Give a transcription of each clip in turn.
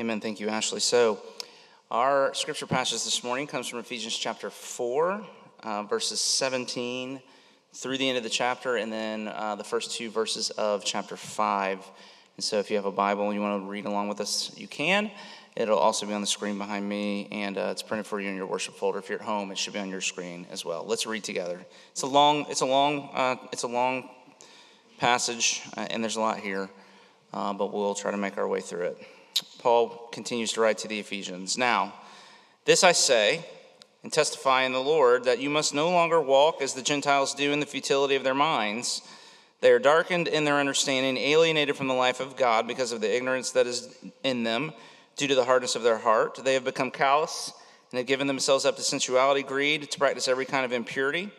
Amen. Thank you, Ashley. So, our scripture passage this morning comes from Ephesians chapter 4, uh, verses 17 through the end of the chapter, and then uh, the first two verses of chapter 5. And so, if you have a Bible and you want to read along with us, you can. It'll also be on the screen behind me, and uh, it's printed for you in your worship folder. If you're at home, it should be on your screen as well. Let's read together. It's a long, it's a long, uh, it's a long passage, uh, and there's a lot here, uh, but we'll try to make our way through it. Paul continues to write to the Ephesians. Now, this I say and testify in the Lord that you must no longer walk as the Gentiles do in the futility of their minds. They are darkened in their understanding, alienated from the life of God because of the ignorance that is in them due to the hardness of their heart. They have become callous and have given themselves up to sensuality, greed, to practice every kind of impurity.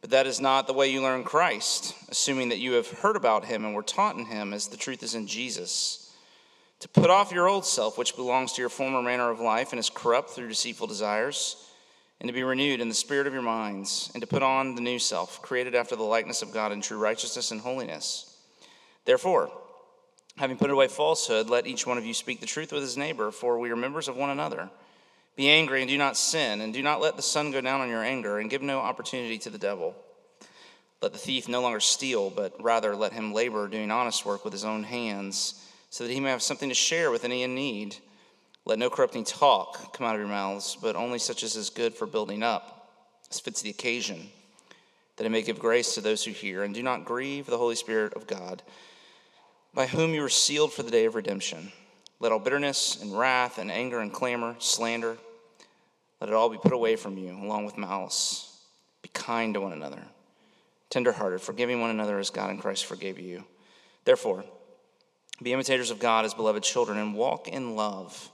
But that is not the way you learn Christ, assuming that you have heard about him and were taught in him as the truth is in Jesus. To put off your old self, which belongs to your former manner of life and is corrupt through deceitful desires, and to be renewed in the spirit of your minds, and to put on the new self, created after the likeness of God in true righteousness and holiness. Therefore, Having put away falsehood, let each one of you speak the truth with his neighbor, for we are members of one another. Be angry and do not sin, and do not let the sun go down on your anger, and give no opportunity to the devil. Let the thief no longer steal, but rather let him labor, doing honest work with his own hands, so that he may have something to share with any in need. Let no corrupting talk come out of your mouths, but only such as is good for building up, as fits the occasion, that it may give grace to those who hear, and do not grieve the Holy Spirit of God by whom you were sealed for the day of redemption. Let all bitterness and wrath and anger and clamor, slander, let it all be put away from you, along with malice. Be kind to one another, tenderhearted, forgiving one another as God in Christ forgave you. Therefore, be imitators of God as beloved children and walk in love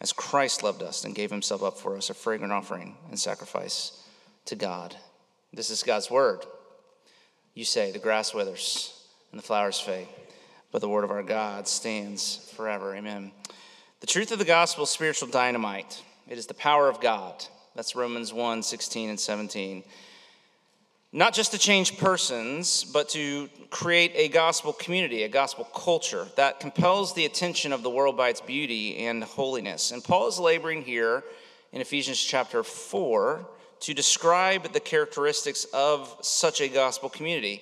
as Christ loved us and gave himself up for us, a fragrant offering and sacrifice to God. This is God's word. You say, the grass withers and the flowers fade but the word of our God stands forever. Amen. The truth of the gospel is spiritual dynamite. It is the power of God. That's Romans 1 16 and 17. Not just to change persons, but to create a gospel community, a gospel culture that compels the attention of the world by its beauty and holiness. And Paul is laboring here in Ephesians chapter 4 to describe the characteristics of such a gospel community.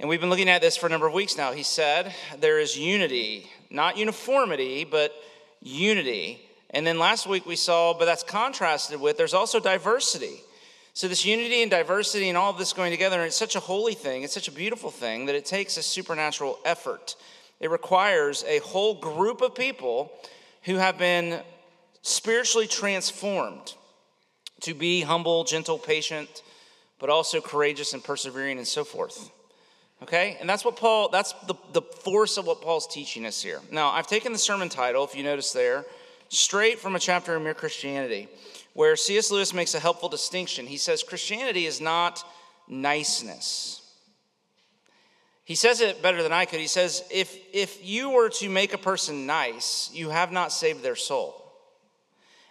And we've been looking at this for a number of weeks now. He said there is unity, not uniformity, but unity. And then last week we saw, but that's contrasted with there's also diversity. So, this unity and diversity and all of this going together, and it's such a holy thing, it's such a beautiful thing that it takes a supernatural effort. It requires a whole group of people who have been spiritually transformed to be humble, gentle, patient, but also courageous and persevering and so forth. Okay? And that's what Paul, that's the, the force of what Paul's teaching us here. Now, I've taken the sermon title, if you notice there, straight from a chapter in Mere Christianity, where C.S. Lewis makes a helpful distinction. He says Christianity is not niceness. He says it better than I could. He says, if, if you were to make a person nice, you have not saved their soul.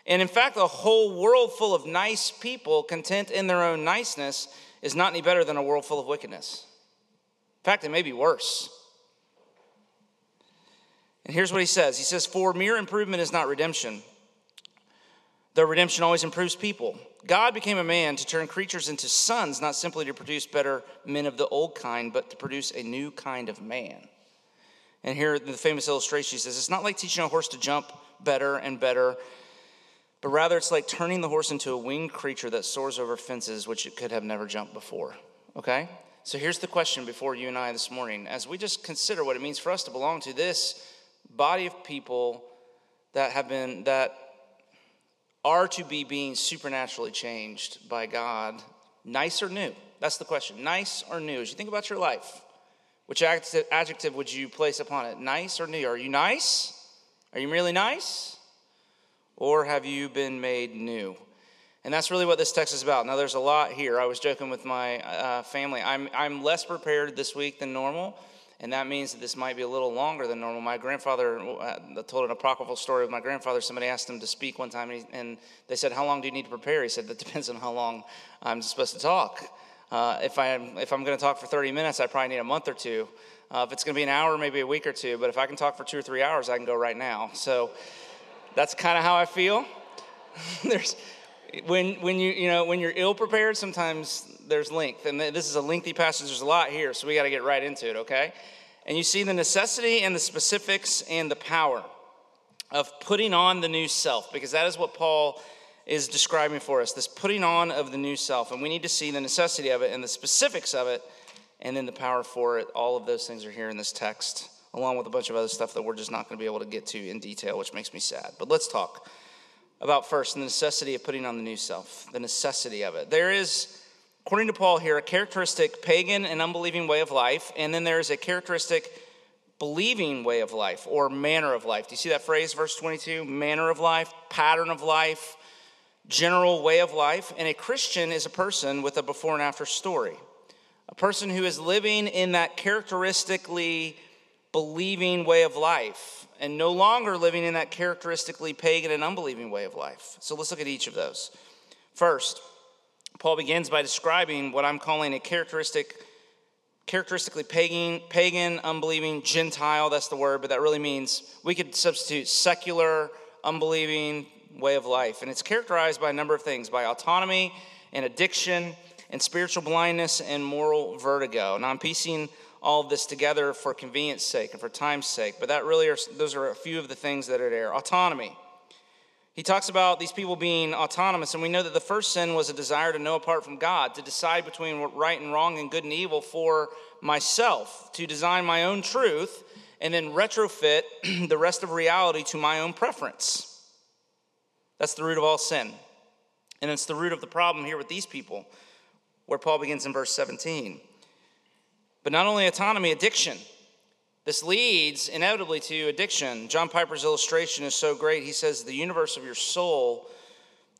And in fact, a whole world full of nice people, content in their own niceness, is not any better than a world full of wickedness. In fact, it may be worse. And here's what he says He says, For mere improvement is not redemption, though redemption always improves people. God became a man to turn creatures into sons, not simply to produce better men of the old kind, but to produce a new kind of man. And here, the famous illustration, says, It's not like teaching a horse to jump better and better, but rather it's like turning the horse into a winged creature that soars over fences which it could have never jumped before. Okay? So here's the question before you and I this morning. As we just consider what it means for us to belong to this body of people that have been, that are to be being supernaturally changed by God, nice or new? That's the question. Nice or new? As you think about your life, which adjective would you place upon it? Nice or new? Are you nice? Are you merely nice? Or have you been made new? And that's really what this text is about. Now, there's a lot here. I was joking with my uh, family. I'm, I'm less prepared this week than normal, and that means that this might be a little longer than normal. My grandfather uh, told an apocryphal story of my grandfather. Somebody asked him to speak one time, and, he, and, they said, How long do you need to prepare? He said, That depends on how long I'm supposed to talk. Uh, if, I am, if I'm going to talk for 30 minutes, I probably need a month or two. Uh, if it's going to be an hour, maybe a week or two. But if I can talk for two or three hours, I can go right now. So, That's kind of how I feel. there's when when you you know when you're ill prepared, sometimes there's length, and this is a lengthy passage. There's a lot here, so we got to get right into it. Okay, and you see the necessity and the specifics and the power of putting on the new self, because that is what Paul is describing for us. This putting on of the new self, and we need to see the necessity of it and the specifics of it, and then the power for it. All of those things are here in this text, along with a bunch of other stuff that we're just not going to be able to get to in detail, which makes me sad. But let's talk about first the necessity of putting on the new self, the necessity of it. There is, according to Paul here, a characteristic pagan and unbelieving way of life, and then there is a characteristic believing way of life or manner of life. Do you see that phrase, verse 22? Manner of life, pattern of life, general way of life. And a Christian is a person with a before and after story, a person who is living in that characteristically believing way of life and no longer living in that characteristically pagan and unbelieving way of life. So let's look at each of those. First, Paul begins by describing what I'm calling a characteristic characteristically pagan, pagan, unbelieving, Gentile, that's the word, but that really means we could substitute secular, unbelieving way of life. And it's characterized by a number of things by autonomy and addiction and spiritual blindness and moral vertigo. Now, I'm piecing all this together for convenience sake and for time's sake, but that really are, those are a few of the things that are there. Autonomy. He talks about these people being autonomous, and we know that the first sin was a desire to know apart from God, to decide between right and wrong and good and evil for myself, to design my own truth, and then retrofit the rest of reality to my own preference. That's the root of all sin. And it's the root of the problem here with these people, where Paul begins in verse 17. But not only autonomy, addiction. This leads inevitably to addiction. John Piper's illustration is so great. He says, The universe of your soul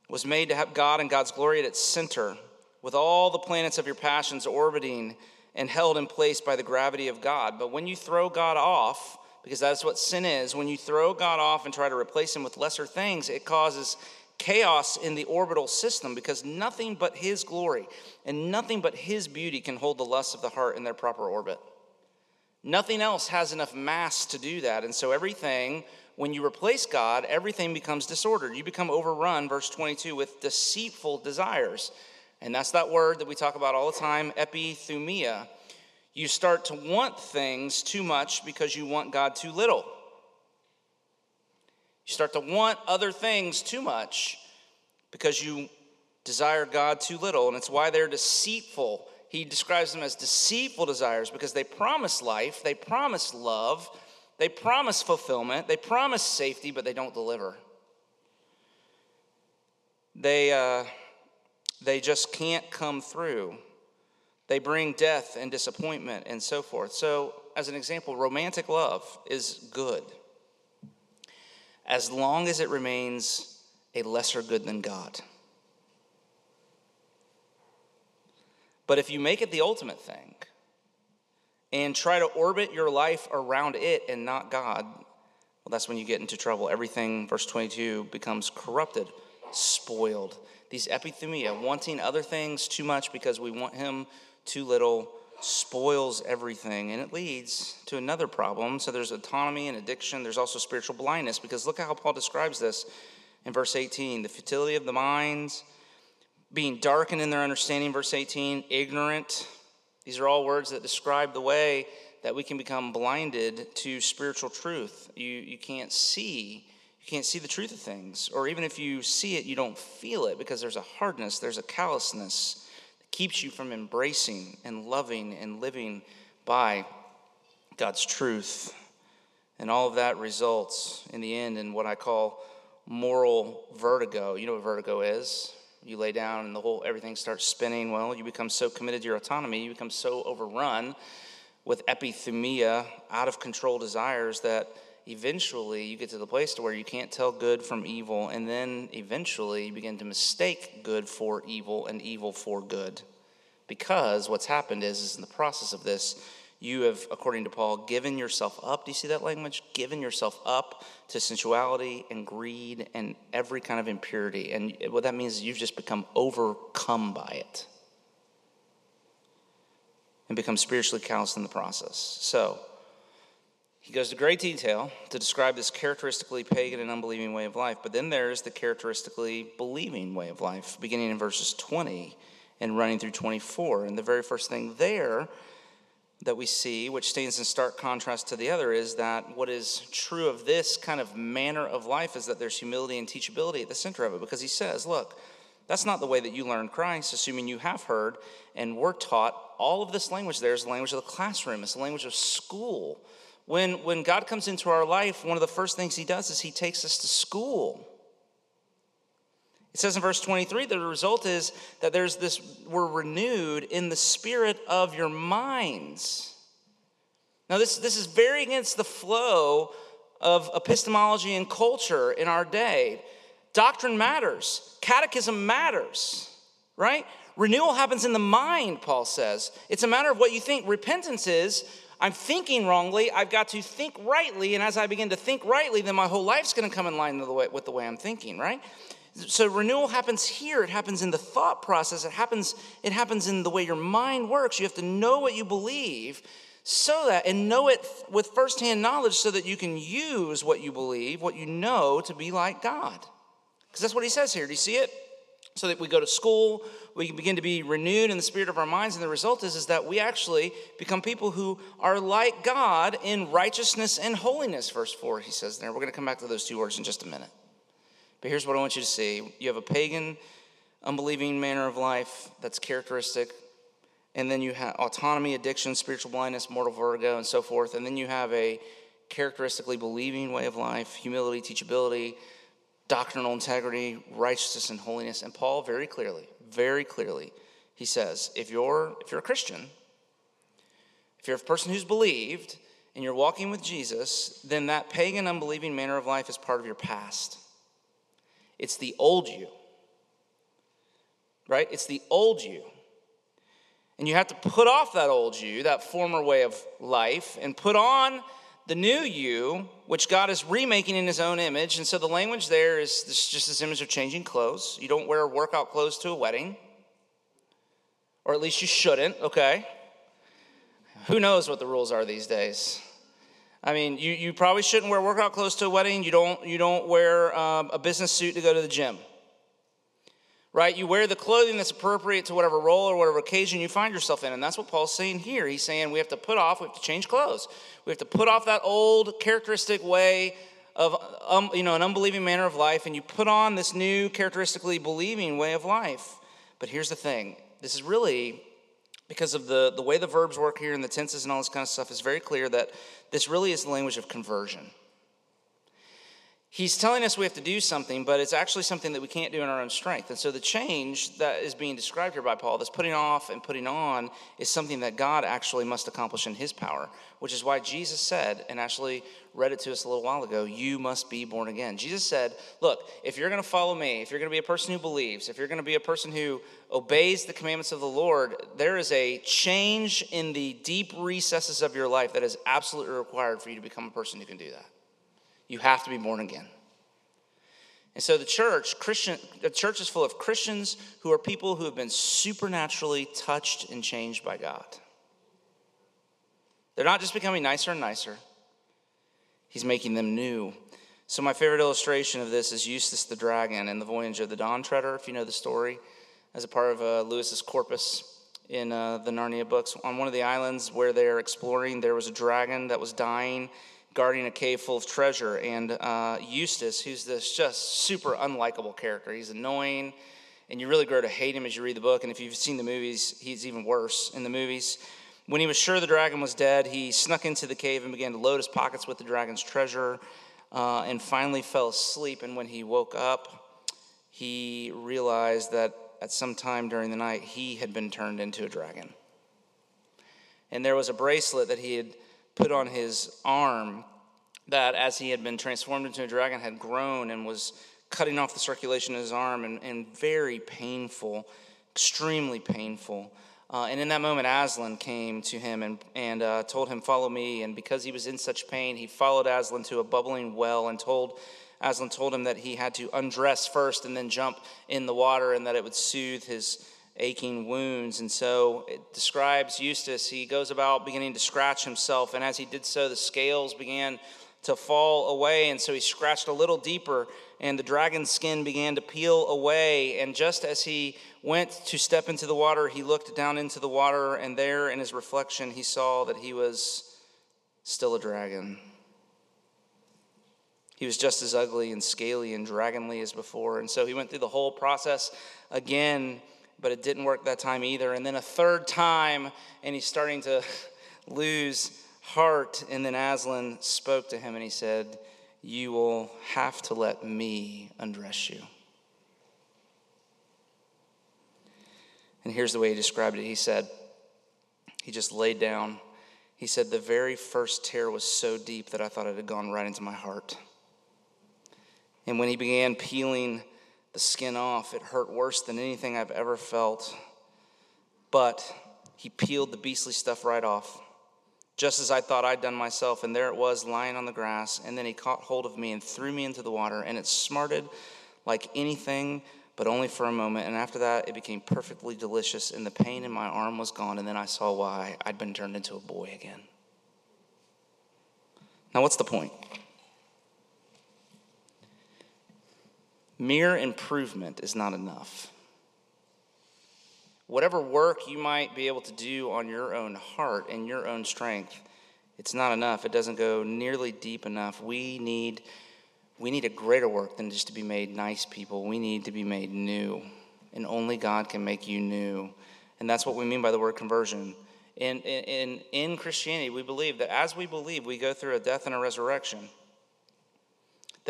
was made to have God and God's glory at its center, with all the planets of your passions orbiting and held in place by the gravity of God. But when you throw God off, because that's what sin is, when you throw God off and try to replace him with lesser things, it causes chaos in the orbital system because nothing but His glory and nothing but His beauty can hold the lusts of the heart in their proper orbit. Nothing else has enough mass to do that. And so everything, when you replace God, everything becomes disordered. You become overrun, verse 22, with deceitful desires. And that's that word that we talk about all the time, epithumia. You start to want things too much because you want God too little. You start to want other things too much because you desire God too little. And it's why they're deceitful. He describes them as deceitful desires because they promise life, they promise love, they promise fulfillment, they promise safety, but they don't deliver. They, uh, they just can't come through. They bring death and disappointment and so forth. So, as an example, romantic love is good as long as it remains a lesser good than God. But if you make it the ultimate thing and try to orbit your life around it and not God, well, that's when you get into trouble. Everything, verse 22, becomes corrupted, spoiled. These epithumia, wanting other things too much because we want Him too little, spoils everything and it leads to another problem. So there's autonomy and addiction. There's also spiritual blindness because look at how Paul describes this in verse 18 the futility of the minds, being darkened in their understanding, verse 18, ignorant. These are all words that describe the way that we can become blinded to spiritual truth. You, you can't see. You can't see the truth of things. Or even if you see it, you don't feel it because there's a hardness, there's a callousness keeps you from embracing and loving and living by God's truth. And all of that results in the end in what I call moral vertigo. You know what vertigo is? You lay down and the whole everything starts spinning. Well, you become so committed to your autonomy, you become so overrun with epithumia, out of control desires that eventually you get to the place to where you can't tell good from evil and then eventually you begin to mistake good for evil and evil for good. Because what's happened is, is in the process of this you have according to paul given yourself up. Do you see that language? Given yourself up to sensuality and greed and every kind of impurity. And what that means is you've just become overcome by it. And become spiritually calloused in the process. So he goes to great detail to describe this characteristically pagan and unbelieving way of life. But then there's the characteristically believing way of life, beginning in verses 20 and running through 24. And the very first thing there that we see, which stands in stark contrast to the other, is that what is true of this kind of manner of life is that there's humility and teachability at the center of it. Because he says, look, that's not the way that you learn Christ, assuming you have heard and were taught. All of this language there is the language of the classroom, it's the language of school. When, when God comes into our life, one of the first things he does is he takes us to school. It says in verse 23 that the result is that there's this, we're renewed in the spirit of your minds. Now, this, this is very against the flow of epistemology and culture in our day. Doctrine matters, catechism matters, right? Renewal happens in the mind, Paul says. It's a matter of what you think. Repentance is I'm thinking wrongly, I've got to think rightly, and as I begin to think rightly, then my whole life's going to come in line with the way, I'm thinking, right? So renewal happens here. It happens in the thought process. It happens, it happens in the way your mind works. You have to know what you believe so that, and know it with firsthand knowledge so that you can use what you believe, what you know, to be like God. Because that's what he says here. Do you see it? So that we go to school, we can begin to be renewed in the spirit of our minds, and the result is, is that we actually become people who are like God in righteousness and holiness. Verse 4, he says there. We're going to come back to those two words in just a minute. But here's what I want you to see you have a pagan, unbelieving manner of life that's characteristic. And then you have autonomy, addiction, spiritual blindness, mortal vertigo, and so forth. And then you have a characteristically believing way of life, humility, teachability, doctrinal integrity, righteousness, and holiness. And Paul very clearly, very clearly, he says, if you're if you're a Christian, if you're a person who's believed and you're walking with Jesus, then that pagan, unbelieving manner of life is part of your past. It's the old you. Right? It's the old you. And you have to put off that old you, that former way of life, and put on the new you, which God is remaking in his own image. And so the language there is this, just this image of changing clothes. You don't wear workout clothes to a wedding, or at least you shouldn't, okay? Who knows what the rules are these days? I mean, you, you probably shouldn't wear workout clothes to a wedding. You don't, you don't wear um, a business suit to go to the gym. Right? You wear the clothing that's appropriate to whatever role or whatever occasion you find yourself in. And that's what Paul's saying here. He's saying we have to put off, we have to change clothes. We have to put off that old characteristic way of, um, you know, an unbelieving manner of life, and you put on this new characteristically believing way of life. But here's the thing this is really because of the, the way the verbs work here and the tenses and all this kind of stuff, it's very clear that this really is the language of conversion. He's telling us we have to do something, but it's actually something that we can't do in our own strength. And so the change that is being described here by Paul, this putting off and putting on, is something that God actually must accomplish in his power, which is why Jesus said, and actually read it to us a little while ago, you must be born again. Jesus said, Look, if you're going to follow me, if you're going to be a person who believes, if you're going to be a person who obeys the commandments of the Lord, there is a change in the deep recesses of your life that is absolutely required for you to become a person who can do that. You have to be born again. And so the church, Christian, the church is full of Christians who are people who have been supernaturally touched and changed by God. They're not just becoming nicer and nicer. He's making them new. So my favorite illustration of this is Eustace the dragon in the Voyage of the Dawn Treader, if you know the story, as a part of uh, Lewis's corpus in uh, the Narnia books. On one of the islands where they're exploring, there was a dragon that was dying guarding a cave full of treasure. And uh, Eustace, who's this just super unlikable character, he's annoying, and you really grow to hate him as you read the book. And if you've seen the movies, he's even worse in the movies. When he was sure the dragon was dead, he snuck into the cave and began to load his pockets with the dragon's treasure uh, and finally fell asleep. And when he woke up, he realized that at some time during the night, he had been turned into a dragon. And there was a bracelet that he had put on his arm that, as he had been transformed into a dragon, had grown and was cutting off the circulation of his arm and, and very painful, extremely painful. Uh, and in that moment, Aslan came to him and, and uh, told him, Follow me. And because he was in such pain, he followed Aslan to a bubbling well and told Aslan told him that he had to undress first and then jump in the water and that it would soothe his aching wounds. And so it describes Eustace. He goes about beginning to scratch himself, and as he did so, the scales began to fall away. And so he scratched a little deeper, and the dragon's skin began to peel away. And just as he went to step into the water, he looked down into the water, and there in his reflection, he saw that he was still a dragon. He was just as ugly and scaly and dragonly as before. And so he went through the whole process again, but it didn't work that time either. And then a third time, and he's starting to lose heart. And then Aslan spoke to him and he said, You will have to let me undress you. And here's the way he described it. He said, He just laid down. He said, The very first tear was so deep that I thought it had gone right into my heart. And when he began peeling the skin off, it hurt worse than anything I've ever felt. But he peeled the beastly stuff right off just as I thought I'd done myself, and there it was lying on the grass. And then he caught hold of me and threw me into the water, and it smarted like anything, but only for a moment. And after that, it became perfectly delicious, and the pain in my arm was gone, and then I saw why I'd been turned into a boy again. Now, what's the point? Mere improvement is not enough whatever work you might be able to do on your own heart and your own strength, it's not enough. It doesn't go nearly deep enough. We need we need a greater work than just to be made nice people. We need to be made new. And only God can make you new. And that's what we mean by the word conversion. In, in, in Christianity, we believe that as we believe, we go through a death and a resurrection.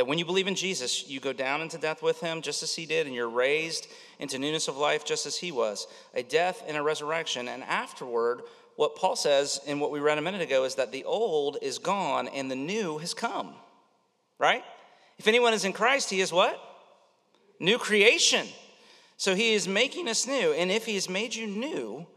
That when you believe in Jesus, you go down into death with him just as he did, and you're raised into newness of life just as he was a death and a resurrection. And afterward, what Paul says in what we read a minute ago is that the old is gone and the new has come, right? If anyone is in Christ, he is what? New creation. So he is making us new. And if he has made you new,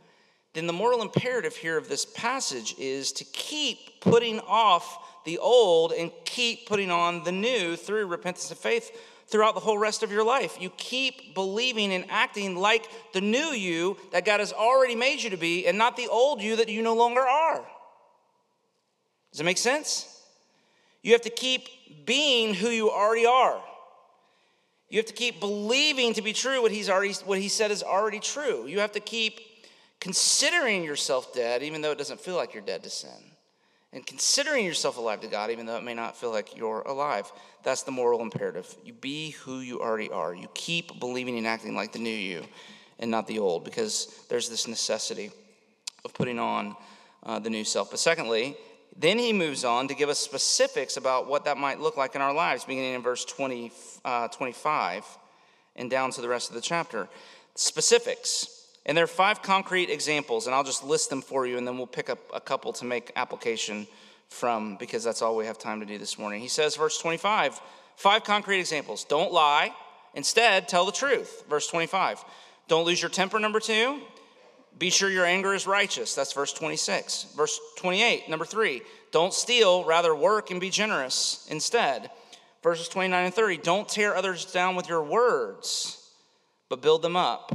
then the moral imperative here of this passage is to keep putting off the old and keep putting on the new through repentance and faith throughout the whole rest of your life. You keep believing and acting like the new you that God has already made you to be and not the old you that you no longer are. Does it make sense? You have to keep being who you already are. You have to keep believing to be true what he's already what he said is already true. You have to keep considering yourself dead even though it doesn't feel like you're dead to sin and considering yourself alive to God, even though it may not feel like you're alive. That's the moral imperative. You be who you already are. You keep believing and acting like the new you and not the old, because there's this necessity of putting on uh, the new self. But secondly, then he moves on to give us specifics about what that might look like in our lives, beginning in verse 20, uh, 25 and down to the rest of the chapter. Specifics. And there are five concrete examples, and I'll just list them for you, and then we'll pick up a couple to make application from because that's all we have time to do this morning. He says, verse 25, five concrete examples. Don't lie, instead, tell the truth. Verse 25. Don't lose your temper, number two. Be sure your anger is righteous. That's verse 26. Verse 28, number three. Don't steal, rather work and be generous instead. Verses 29 and 30. Don't tear others down with your words, but build them up.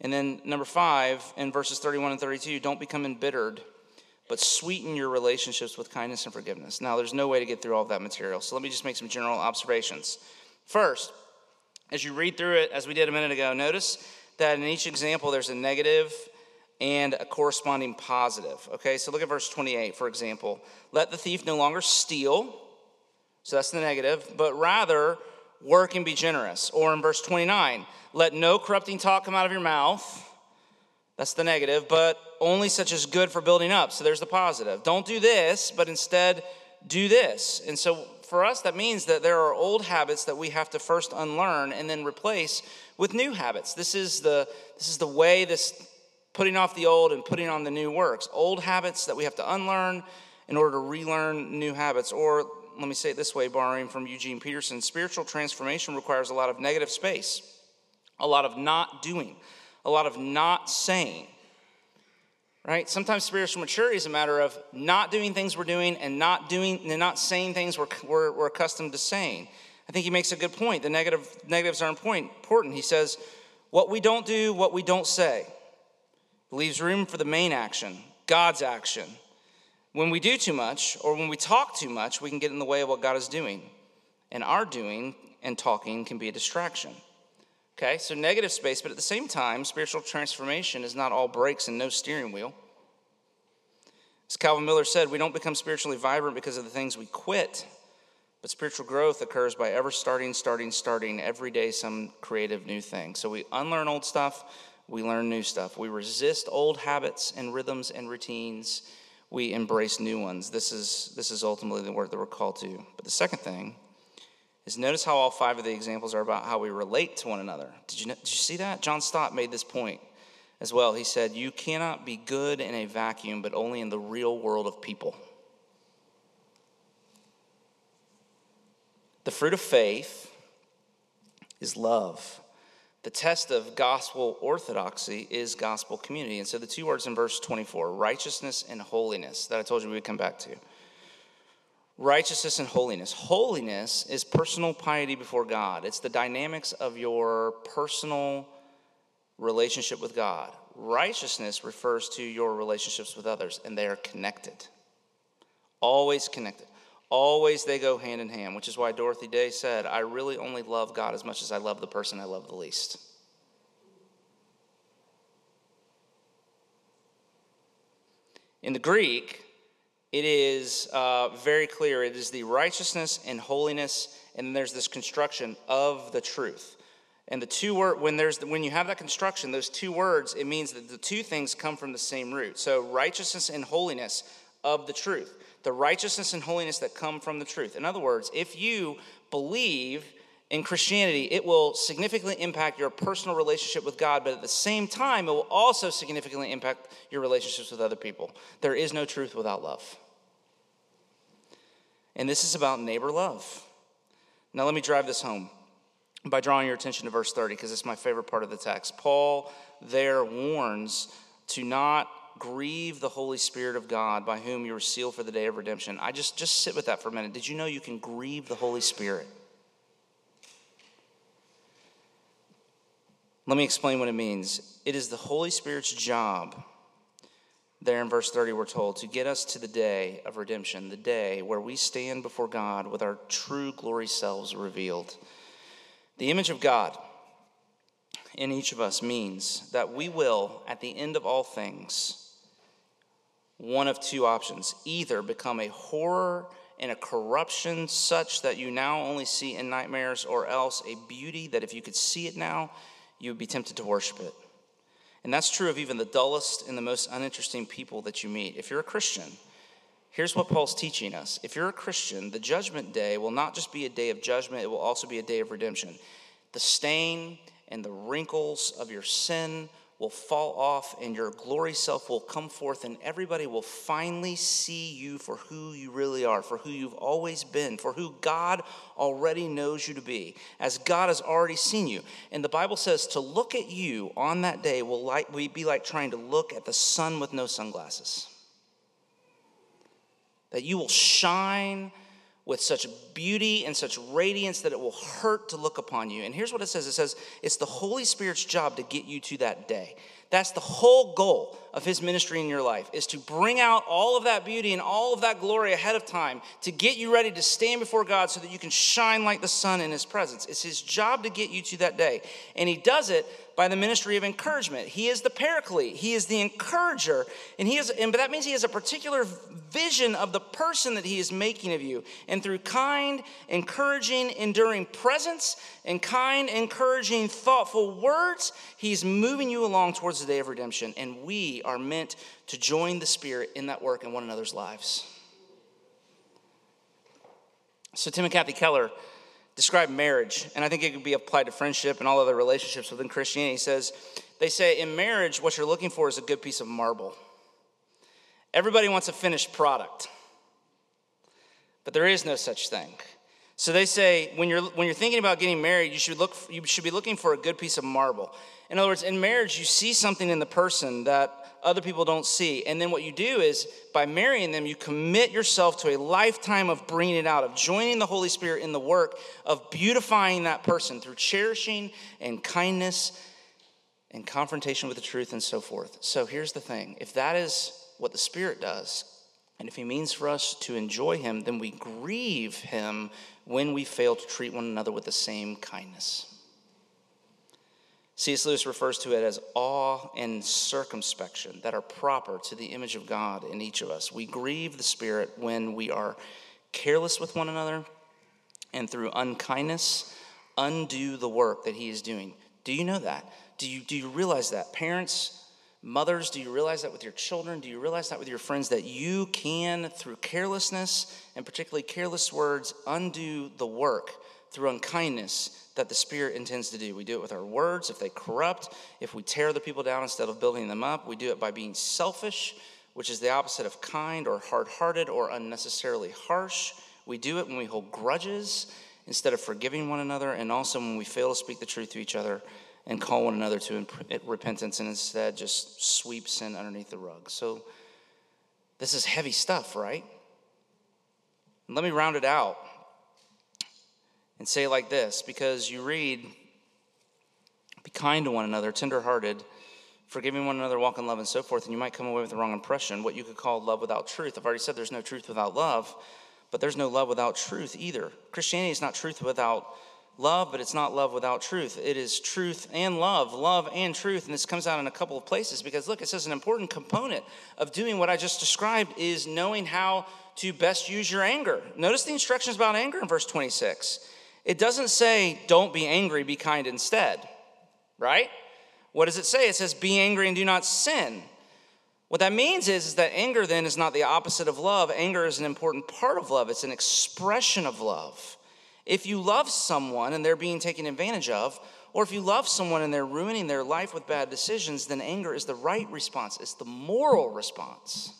And then number five, in verses 31 and 32, don't become embittered, but sweeten your relationships with kindness and forgiveness. Now, there's no way to get through all of that material, so let me just make some general observations. First, as you read through it, as we did a minute ago, notice that in each example there's a negative and a corresponding positive. Okay, so look at verse 28, for example. Let the thief no longer steal, so that's the negative, but rather work and be generous. Or in verse 29, let no corrupting talk come out of your mouth. That's the negative, but only such as good for building up. So there's the positive. Don't do this, but instead do this. And so for us, that means that there are old habits that we have to first unlearn and then replace with new habits. This is the, this is the way this putting off the old and putting on the new works. Old habits that we have to unlearn in order to relearn new habits. Or let me say it this way, borrowing from Eugene Peterson spiritual transformation requires a lot of negative space a lot of not doing, a lot of not saying. Right? Sometimes spiritual maturity is a matter of not doing things we're doing and not doing and not saying things we're, we're, we're accustomed to saying. I think he makes a good point. The negative, negatives are important. He says, What we don't do, what we don't say, leaves room for the main action, God's action. When we do too much or when we talk too much, we can get in the way of what God is doing. And our doing and talking can be a distraction. Okay, so negative space, but at the same time, spiritual transformation is not all brakes and no steering wheel. As Calvin Miller said, we don't become spiritually vibrant because of the things we quit, but spiritual growth occurs by ever starting, starting, starting every day some creative new thing. So we unlearn old stuff, we learn new stuff. We resist old habits and rhythms and routines. We embrace new ones. This is, this is ultimately the work that we're called to. But the second thing is notice how all five of the examples are about how we relate to one another. Did you, did you see that? John Stott made this point as well. He said, You cannot be good in a vacuum, but only in the real world of people. The fruit of faith is love. The test of gospel orthodoxy is gospel community. And so the two words in verse 24 righteousness and holiness that I told you we would come back to. Righteousness and holiness. Holiness is personal piety before God, it's the dynamics of your personal relationship with God. Righteousness refers to your relationships with others, and they are connected. Always connected. Always they go hand in hand, which is why Dorothy Day said, I really only love God as much as I love the person I love the least. In the Greek, it is uh, very clear. It is the righteousness and holiness, and there's this construction of the truth. And the two word when there's when you have that construction, those two words, it means that the two things come from the same root. So righteousness and holiness of the truth the righteousness and holiness that come from the truth. In other words, if you believe in Christianity, it will significantly impact your personal relationship with God, but at the same time, it will also significantly impact your relationships with other people. There is no truth without love. And this is about neighbor love. Now, let me drive this home by drawing your attention to verse 30, because it's my favorite part of the text. Paul there warns to not grieve the Holy Spirit of God by whom you were sealed for the day of redemption. I just just sit with that for a minute. Did you know you can grieve the Holy Spirit? Let me explain what it means. It is the Holy Spirit's job, there in verse 30, we're told, to get us to the day of redemption, the day where we stand before God with our true glory selves revealed. The image of God in each of us means that we will, at the end of all things, one of two options either become a horror and a corruption such that you now only see in nightmares, or else a beauty that if you could see it now, you would be tempted to worship it. And that's true of even the dullest and the most uninteresting people that you meet. If you're a Christian, here's what Paul's teaching us. If you're a Christian, the judgment day will not just be a day of judgment, it will also be a day of redemption. The stain and the wrinkles of your sin will fall off and your glory self will come forth, and everybody will finally see you for who you really are, for who you've always been, for who God already knows you to be, as God has already seen you. And the Bible says to look at you on that day will like, be like trying to look at the sun with no sunglasses. That you will shine with such beauty and such radiance that it will hurt to look upon you. And here's what it says it says, it's the Holy Spirit's job to get you to that day. That's the whole goal of his ministry in your life is to bring out all of that beauty and all of that glory ahead of time to get you ready to stand before God so that you can shine like the sun in his presence. It's his job to get you to that day. And he does it by the ministry of encouragement. He is the paraclete, he is the encourager, and he is and that means he has a particular vision of the person that he is making of you. And through kind, encouraging, enduring presence and kind, encouraging, thoughtful words, he's moving you along towards the day of redemption. And we are meant to join the Spirit in that work in one another's lives. So Tim and Kathy Keller describe marriage, and I think it could be applied to friendship and all other relationships within Christianity. He says, they say in marriage, what you're looking for is a good piece of marble. Everybody wants a finished product, but there is no such thing. So they say when you're when you're thinking about getting married, you should look you should be looking for a good piece of marble. In other words, in marriage, you see something in the person that other people don't see. And then what you do is by marrying them, you commit yourself to a lifetime of bringing it out, of joining the Holy Spirit in the work of beautifying that person through cherishing and kindness and confrontation with the truth and so forth. So here's the thing if that is what the Spirit does, and if He means for us to enjoy Him, then we grieve Him when we fail to treat one another with the same kindness. C.S. Lewis refers to it as awe and circumspection that are proper to the image of God in each of us. We grieve the Spirit when we are careless with one another and through unkindness undo the work that He is doing. Do you know that? Do you, do you realize that? Parents, mothers, do you realize that with your children? Do you realize that with your friends? That you can, through carelessness and particularly careless words, undo the work through unkindness that the Spirit intends to do. We do it with our words if they corrupt, if we tear the people down instead of building them up. We do it by being selfish, which is the opposite of kind or hard hearted or unnecessarily harsh. We do it when we hold grudges instead of forgiving one another, and also when we fail to speak the truth to each other and call one another to eh, repentance and instead just sweep sin underneath the rug. So, this is heavy stuff, right? Let me round it out and say it like this because you read, be kind to one another, tenderhearted, forgiving one another, walk in love, and so forth, and you might come away with the wrong impression, what you could call love without truth. I've already said there's no truth without love, but there's no love without truth either. Christianity is not truth without love, but it's not love without truth. It is truth and love, love and truth. And this comes out in a couple of places because look, it says an important component of doing what I just described is knowing how to best use your anger. Notice the instructions about anger in verse 26. It doesn't say, don't be angry, be kind instead, right? What does it say? It says, be angry and do not sin. What that means is, is that anger then is not the opposite of love. Anger is an important part of love, it's an expression of love. If you love someone and they're being taken advantage of, or if you love someone and they're ruining their life with bad decisions, then anger is the right response, it's the moral response.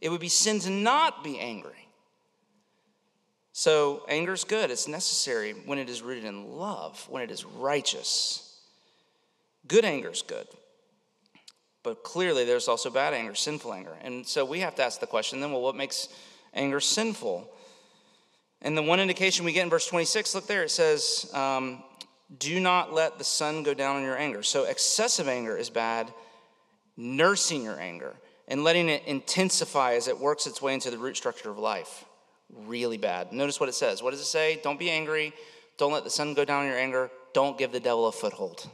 It would be sin to not be angry. So, anger is good. It's necessary when it is rooted in love, when it is righteous. Good anger is good. But clearly, there's also bad anger, sinful anger. And so we have to ask the question then, well, what makes anger sinful? And the one indication we get in verse 26, look there, it says, um, Do not let the sun go down on your anger. So, excessive anger is bad, nursing your anger and letting it intensify as it works its way into the root structure of life really bad. Notice what it says. What does it say? Don't be angry. Don't let the sun go down on your anger. Don't give the devil a foothold.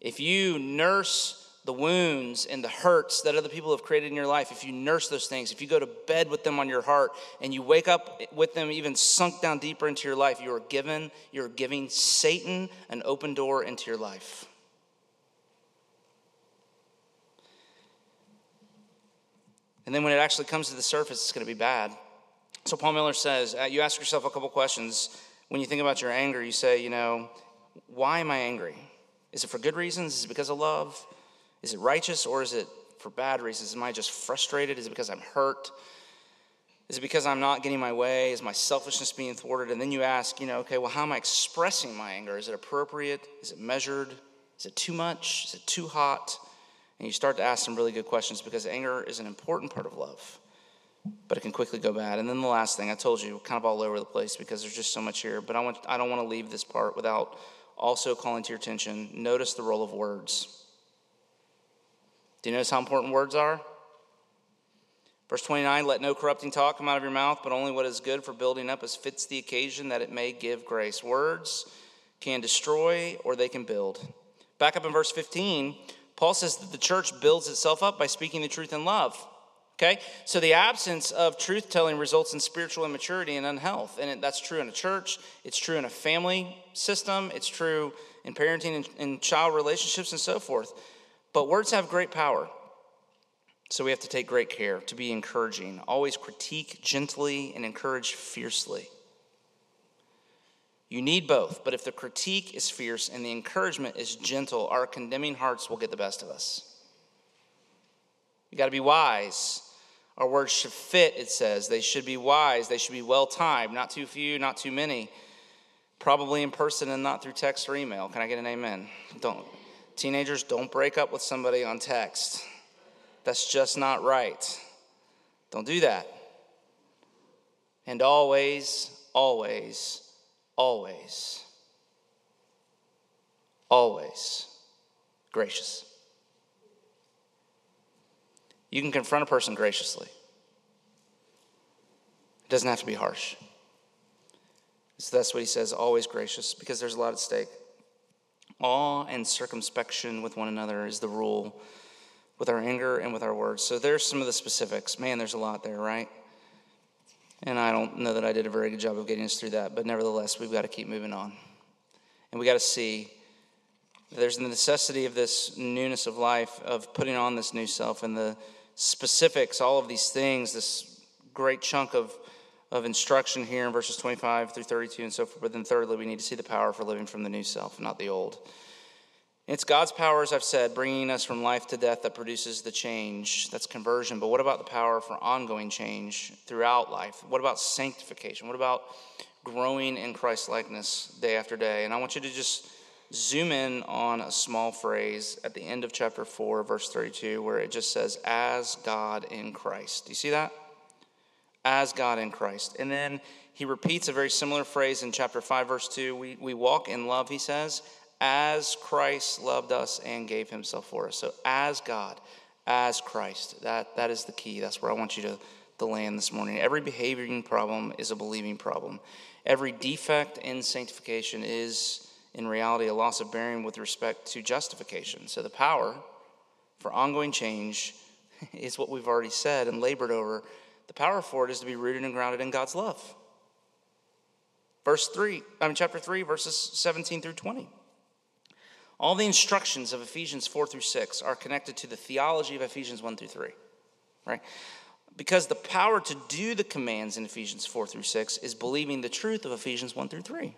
If you nurse the wounds and the hurts that other people have created in your life, if you nurse those things, if you go to bed with them on your heart and you wake up with them even sunk down deeper into your life, you are given, you're giving Satan an open door into your life. And then when it actually comes to the surface, it's going to be bad. So Paul Miller says, uh, you ask yourself a couple questions. When you think about your anger, you say, you know, why am I angry? Is it for good reasons? Is it because of love? Is it righteous or is it for bad reasons? Am I just frustrated? Is it because I'm hurt? Is it because I'm not getting my way? Is my selfishness being thwarted? And then you ask, you know, okay, well, how am I expressing my anger? Is it appropriate? Is it measured? Is it too much? Is it too hot? And you start to ask some really good questions because anger is an important part of love but it can quickly go bad. And then the last thing I told you, kind of all over the place because there's just so much here, but I want I don't want to leave this part without also calling to your attention. Notice the role of words. Do you notice how important words are? Verse 29 Let no corrupting talk come out of your mouth, but only what is good for building up as fits the occasion, that it may give grace. Words can destroy or they can build. Back up in verse 15, Paul says that the church builds itself up by speaking the truth in love. Okay? So the absence of truth telling results in spiritual immaturity and unhealth. And that's true in a church, it's true in a family system, it's true in parenting and, and child relationships and so forth. But words have great power. So we have to take great care to be encouraging. Always critique gently and encourage fiercely. You need both, but if the critique is fierce and the encouragement is gentle, our condemning hearts will get the best of us. You got to be wise our words should fit, it says. They should be wise. They should be well timed, not too few, not too many. Probably in person and not through text or email. Can I get an amen? Don't. Teenagers, don't break up with somebody on text. That's just not right. Don't do that. And always, always, always, always gracious. You can confront a person graciously. It doesn't have to be harsh. So that's what he says, always gracious, because there's a lot at stake. Awe and circumspection with one another is the rule with our anger and with our words. So there's some of the specifics. Man, there's a lot there, right? And I don't know that I did a very good job of getting us through that, but nevertheless, we've got to keep moving on. And we got to see there's the necessity of this newness of life, of putting on this new self, and the specifics, all of these things, this great chunk of, of instruction here in verses 25 through 32 and so forth. But then, thirdly, we need to see the power for living from the new self, not the old. It's God's power, as I've said, bringing us from life to death that produces the change. That's conversion. But what about the power for ongoing change throughout life? What about sanctification? What about growing in Christ likeness day after day? And I want you to just zoom in on a small phrase at the end of chapter 4, verse 32, where it just says, as God in Christ. Do you see that? As God in Christ. And then he repeats a very similar phrase in chapter 5, verse 2. We, we walk in love, he says, as Christ loved us and gave himself for us. So, as God, as Christ. That, that is the key. That's where I want you to, to land this morning. Every behavioring problem is a believing problem. Every defect in sanctification is in reality a loss of bearing with respect to justification. So the power for ongoing change is what we've already said and labored over. The power for it is to be rooted and grounded in God's love. Verse 3, I mean, chapter 3, verses 17 through 20. All the instructions of Ephesians 4 through 6 are connected to the theology of Ephesians 1 through 3, right? Because the power to do the commands in Ephesians 4 through 6 is believing the truth of Ephesians 1 through 3.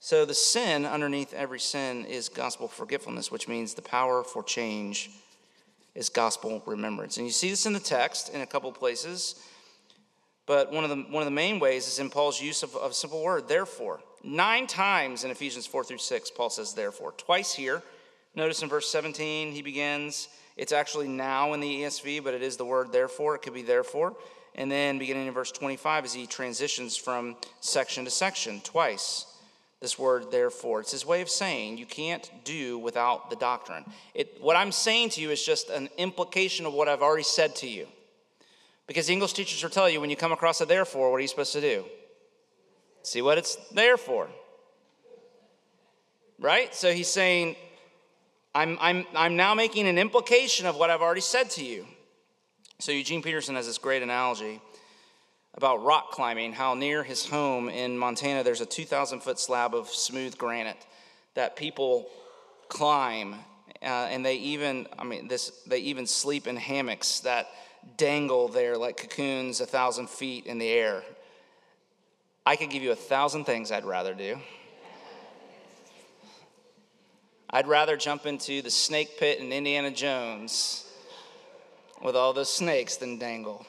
So the sin underneath every sin is gospel forgetfulness, which means the power for change is gospel remembrance. And you see this in the text in a couple places. But one of the one of the main ways is in Paul's use of, of a simple word, therefore. Nine times in Ephesians 4 through 6, Paul says therefore. Twice here. Notice in verse 17, he begins, it's actually now in the ESV, but it is the word therefore. It could be therefore. And then beginning in verse 25, as he transitions from section to section, twice this word therefore. It's his way of saying you can't do without the doctrine. It, what I'm saying to you is just an implication of what I've already said to you. Because English teachers will tell you when you come across a therefore, what are you supposed to do? See what it's there for. Right? So he's saying, I'm, I'm, I'm now making an implication of what I've already said to you. So Eugene Peterson has this great analogy about rock climbing, how near his home in Montana there's a 2,000 foot slab of smooth granite that people climb, uh, and they even, I mean, this, they even sleep in hammocks that dangle there like cocoons a thousand feet in the air. I could give you a thousand things I'd rather do. I'd rather jump into the snake pit in Indiana Jones with all those snakes than dangle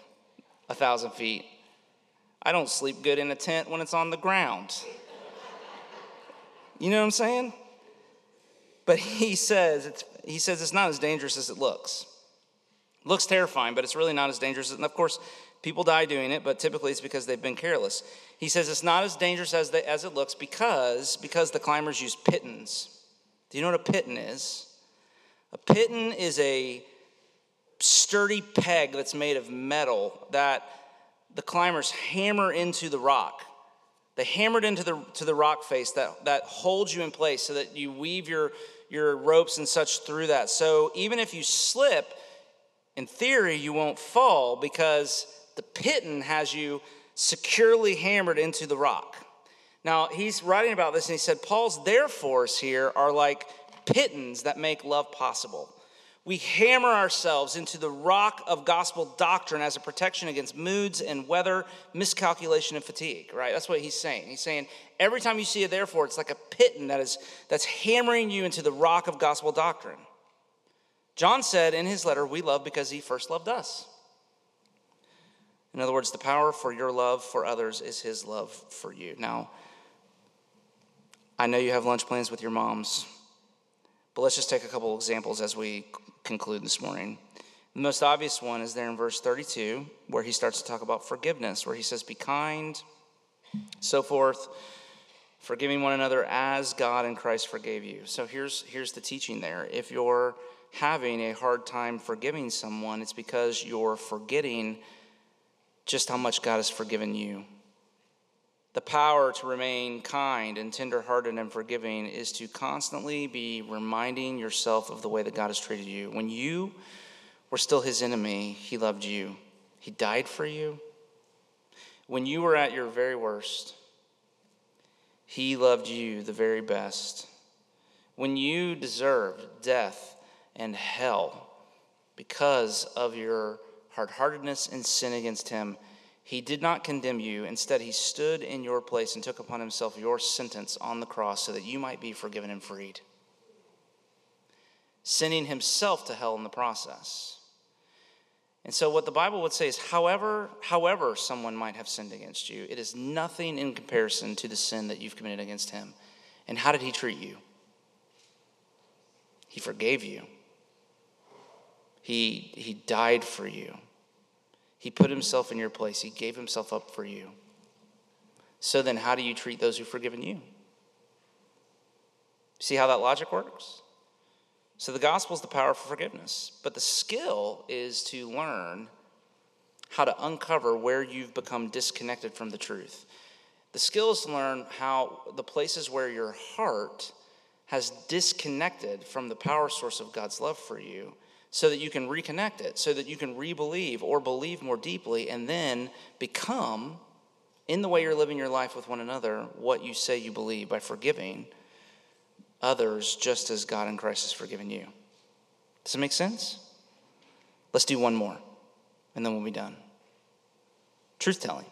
a thousand feet. I don't sleep good in a tent when it's on the ground. You know what I'm saying? But he says it's, he says it's not as dangerous as it looks. It looks terrifying, but it's really not as dangerous. And of course, people die doing it, but typically it's because they've been careless. He says it's not as dangerous as, as it looks because, because the climbers use pitons. Do you know what a piton is? A piton is a sturdy peg that's made of metal that the climbers hammer into the rock. They hammered into the, to the rock face that, that holds you in place so that you weave your, your ropes and such through that. So even if you slip, in theory, you won't fall because the piton has you securely hammered into the rock. Now, he's writing about this and he said, Paul's therefores here are like pitons that make love possible we hammer ourselves into the rock of gospel doctrine as a protection against moods and weather, miscalculation, and fatigue, right? That's what he's saying. He's saying every time you see it, therefore, it's like a piton that is that's hammering you into the rock of gospel doctrine. John said in his letter, We love because he first loved us. In other words, the power for your love for others is his love for you. Now, I know you have lunch plans with your moms, but let's just take a couple examples as we conclude this morning. The most obvious one is there in verse 32, where he starts to talk about forgiveness, where he says, Be kind, so forth. forgiving one another as God and Christ forgave you. So here's, here's the teaching there. If you're having a hard time forgiving someone, it's because you're forgetting just how much God has forgiven you. The power to remain kind and tenderhearted and forgiving is to constantly be reminding yourself of the way that God has treated you. When you were still his enemy, he loved you. He died for you. When you were at your very worst, he loved you the very best. When you deserved death and hell because of your hard heartedness and sin against him, he did not condemn you. Instead, he stood in your place and took upon himself your sentence on the cross so that you might be forgiven and freed, sending himself to hell in the process. And so what the Bible would say is however however someone might have sinned against you, it is nothing in comparison to the sin that you've committed against him. And how did he treat you? He forgave you. He he died for you. He put himself in your place. He gave himself up for you. So then how do you treat those who've forgiven you? See how that logic works? So the gospel is the power for forgiveness, but the skill is to learn how to uncover where you've become disconnected from the truth. The skill is to learn how the places where your heart has disconnected from the power source of God's love for you so that you can reconnect it, so that you can rebelieve or believe more deeply and then become, in the way you're living your life with one another, what you say you believe by forgiving others just as God in Christ has forgiven you. Does it make sense? Let's do one more, and then we'll be done. Truth telling,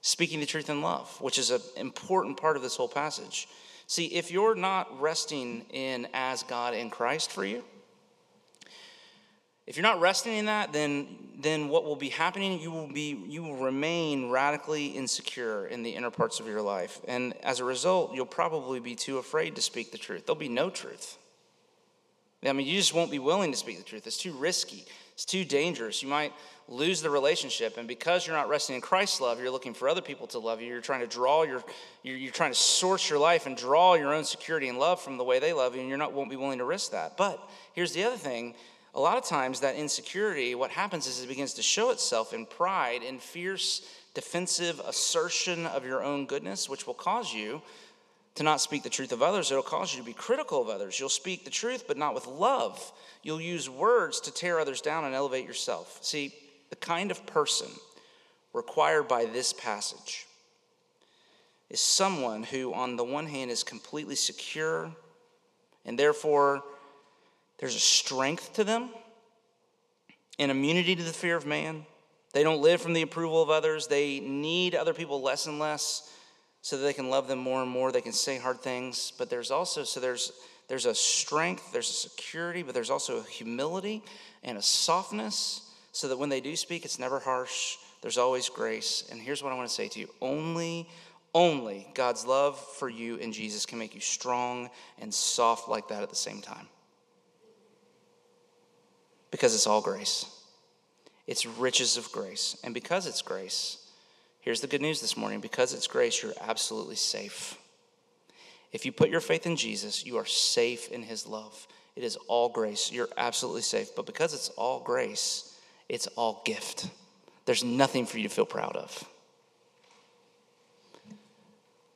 speaking the truth in love, which is an important part of this whole passage. See, if you're not resting in as God in Christ for you, if you're not resting in that, then, then what will be happening, you will, be, you will remain radically insecure in the inner parts of your life. And as a result, you'll probably be too afraid to speak the truth. There'll be no truth. I mean, you just won't be willing to speak the truth. It's too risky, it's too dangerous. You might lose the relationship. And because you're not resting in Christ's love, you're looking for other people to love you. You're trying to draw your, you're, you're trying to source your life and draw your own security and love from the way they love you, and you're not won't be willing to risk that. But here's the other thing a lot of times that insecurity, what happens is it begins to show itself in pride in fierce defensive assertion of your own goodness, which will cause you to not speak the truth of others. It'll cause you to be critical of others. You'll speak the truth, but not with love. You'll use words to tear others down and elevate yourself. See, the kind of person required by this passage is someone who, on the one hand, is completely secure and therefore there's a strength to them, an immunity to the fear of man. They don't live from the approval of others. They need other people less and less so that they can love them more and more. They can say hard things, but there's also so there's there's a strength, there's a security, but there's also a humility and a softness so that when they do speak, it's never harsh. There's always grace. And here's what I want to say to you only, only God's love for you in Jesus can make you strong and soft like that at the same time because it's all grace. It's riches of grace. And because it's grace, here's the good news this morning because it's grace, you're absolutely safe. If you put your faith in Jesus, you are safe in his love. It is all grace. You're absolutely safe. But because it's all grace, it's all gift. There's nothing for you to feel proud of.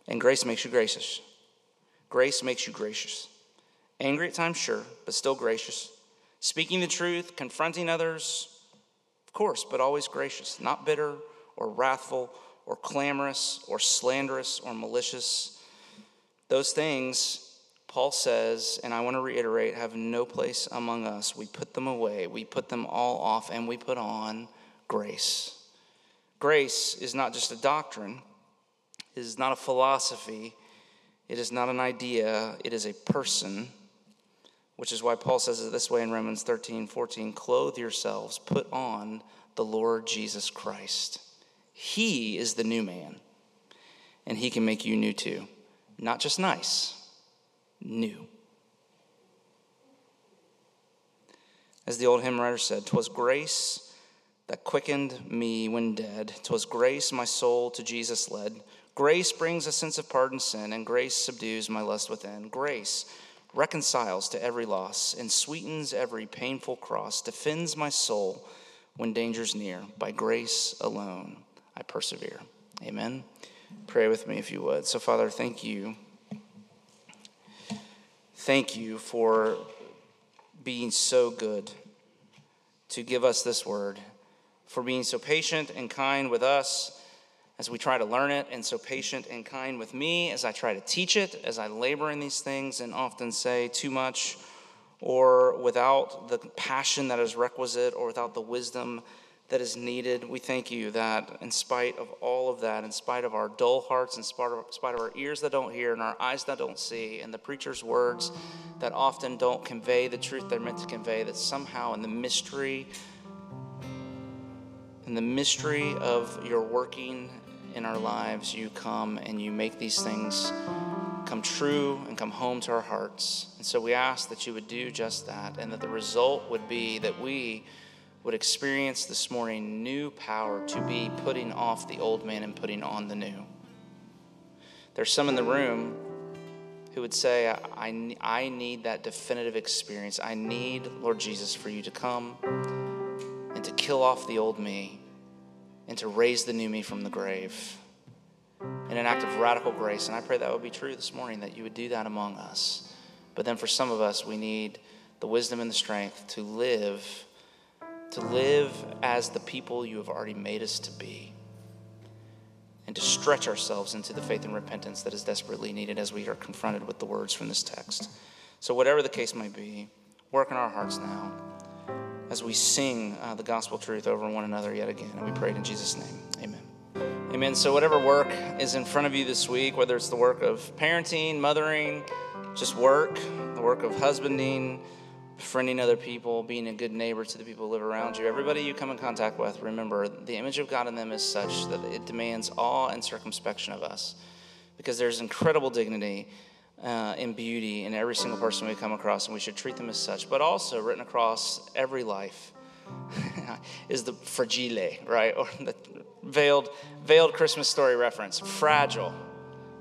And grace makes you gracious. Grace makes you gracious. Angry at times, sure, but still gracious. Speaking the truth, confronting others, of course, but always gracious, not bitter or wrathful or clamorous or slanderous or malicious. Those things, Paul says, and I want to reiterate, have no place among us. We put them away, we put them all off, and we put on grace. Grace is not just a doctrine, it is not a philosophy, it is not an idea, it is a person which is why Paul says it this way in Romans 13 14 clothe yourselves, put on the Lord Jesus Christ. He is the new man, and he can make you new too. Not just nice, new. As the old hymn writer said, "'Twas grace that quickened me when dead. 'Twas grace my soul to Jesus led. Grace brings a sense of pardon sin, and grace subdues my lust within. Grace reconciles to every loss and sweetens every painful cross, defends my soul when danger's near. By grace alone I persevere. Amen. Pray with me if you would. So, Father, thank you. Thank you for being so good to give us this word, for being so patient and kind with us as we try to learn it, and so patient and kind with me as I try to teach it, as I labor in these things and often say too much or without the passion that is requisite or without the wisdom that is needed. We thank you that in spite of all of that, in spite of our dull hearts, in spite of, in spite of our ears that don't hear and our eyes that don't see, and the preacher's words that often don't convey the truth they're meant to convey, that somehow in the mystery, in the mystery of your working in our lives, you come and you make these things come true and come home to our hearts. And so we ask that you would do just that, and that the result would be that we would experience this morning new power to be putting off the old man and putting on the new. There's some in the room who would say, I, I, need that definitive experience. I need, Lord Jesus, for you to come and to kill off the old me and to raise the new me from the grave in an act of radical grace. And I pray that would be true this morning, that you would do that among us. But then for some of us, we need the wisdom and the strength to live, to live as the people you have already made us to be, and to stretch ourselves into the faith and repentance that is desperately needed as we are confronted with the words from this text. So, whatever the case might be, work in our hearts now as we sing uh, the gospel truth over one another yet again. And we pray it in Jesus' name. Amen. Amen. So, whatever work is in front of you this week, whether it's the work of parenting, mothering, just work, the work of husbanding, befriending other people, being a good neighbor to the people who live around you, everybody you come in contact with, remember the image of God in them is such that it demands awe and circumspection of us because there's incredible dignity uh, beauty in every single person we come across, and we should treat them as such. But also, written across every life is the fragile, right? Or the veiled, veiled Christmas story reference. Fragile.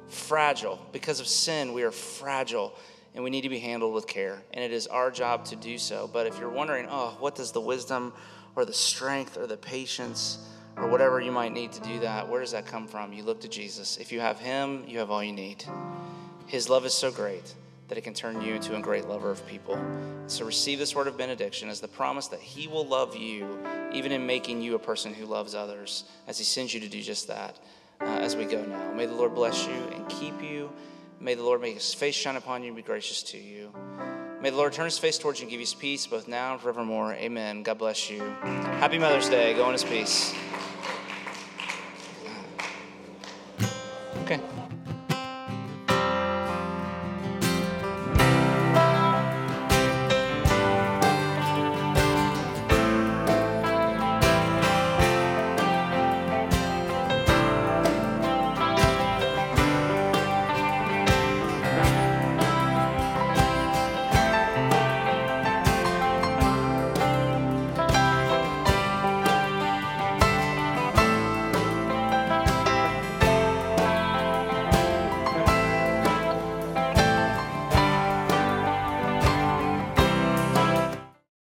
Fragile. Because of sin, we are fragile and we need to be handled with care. And it is our job to do so. But if you're wondering, oh, what does the wisdom or the strength or the patience or whatever you might need to do that, where does that come from? You look to Jesus. If you have Him, you have all you need. His love is so great that it can turn you into a great lover of people. So receive this word of benediction as the promise that He will love you, even in making you a person who loves others, as He sends you to do just that uh, as we go now. May the Lord bless you and keep you. May the Lord make His face shine upon you and be gracious to you. May the Lord turn His face towards you and give you His peace both now and forevermore. Amen. God bless you. Happy Mother's Day. Go in His peace.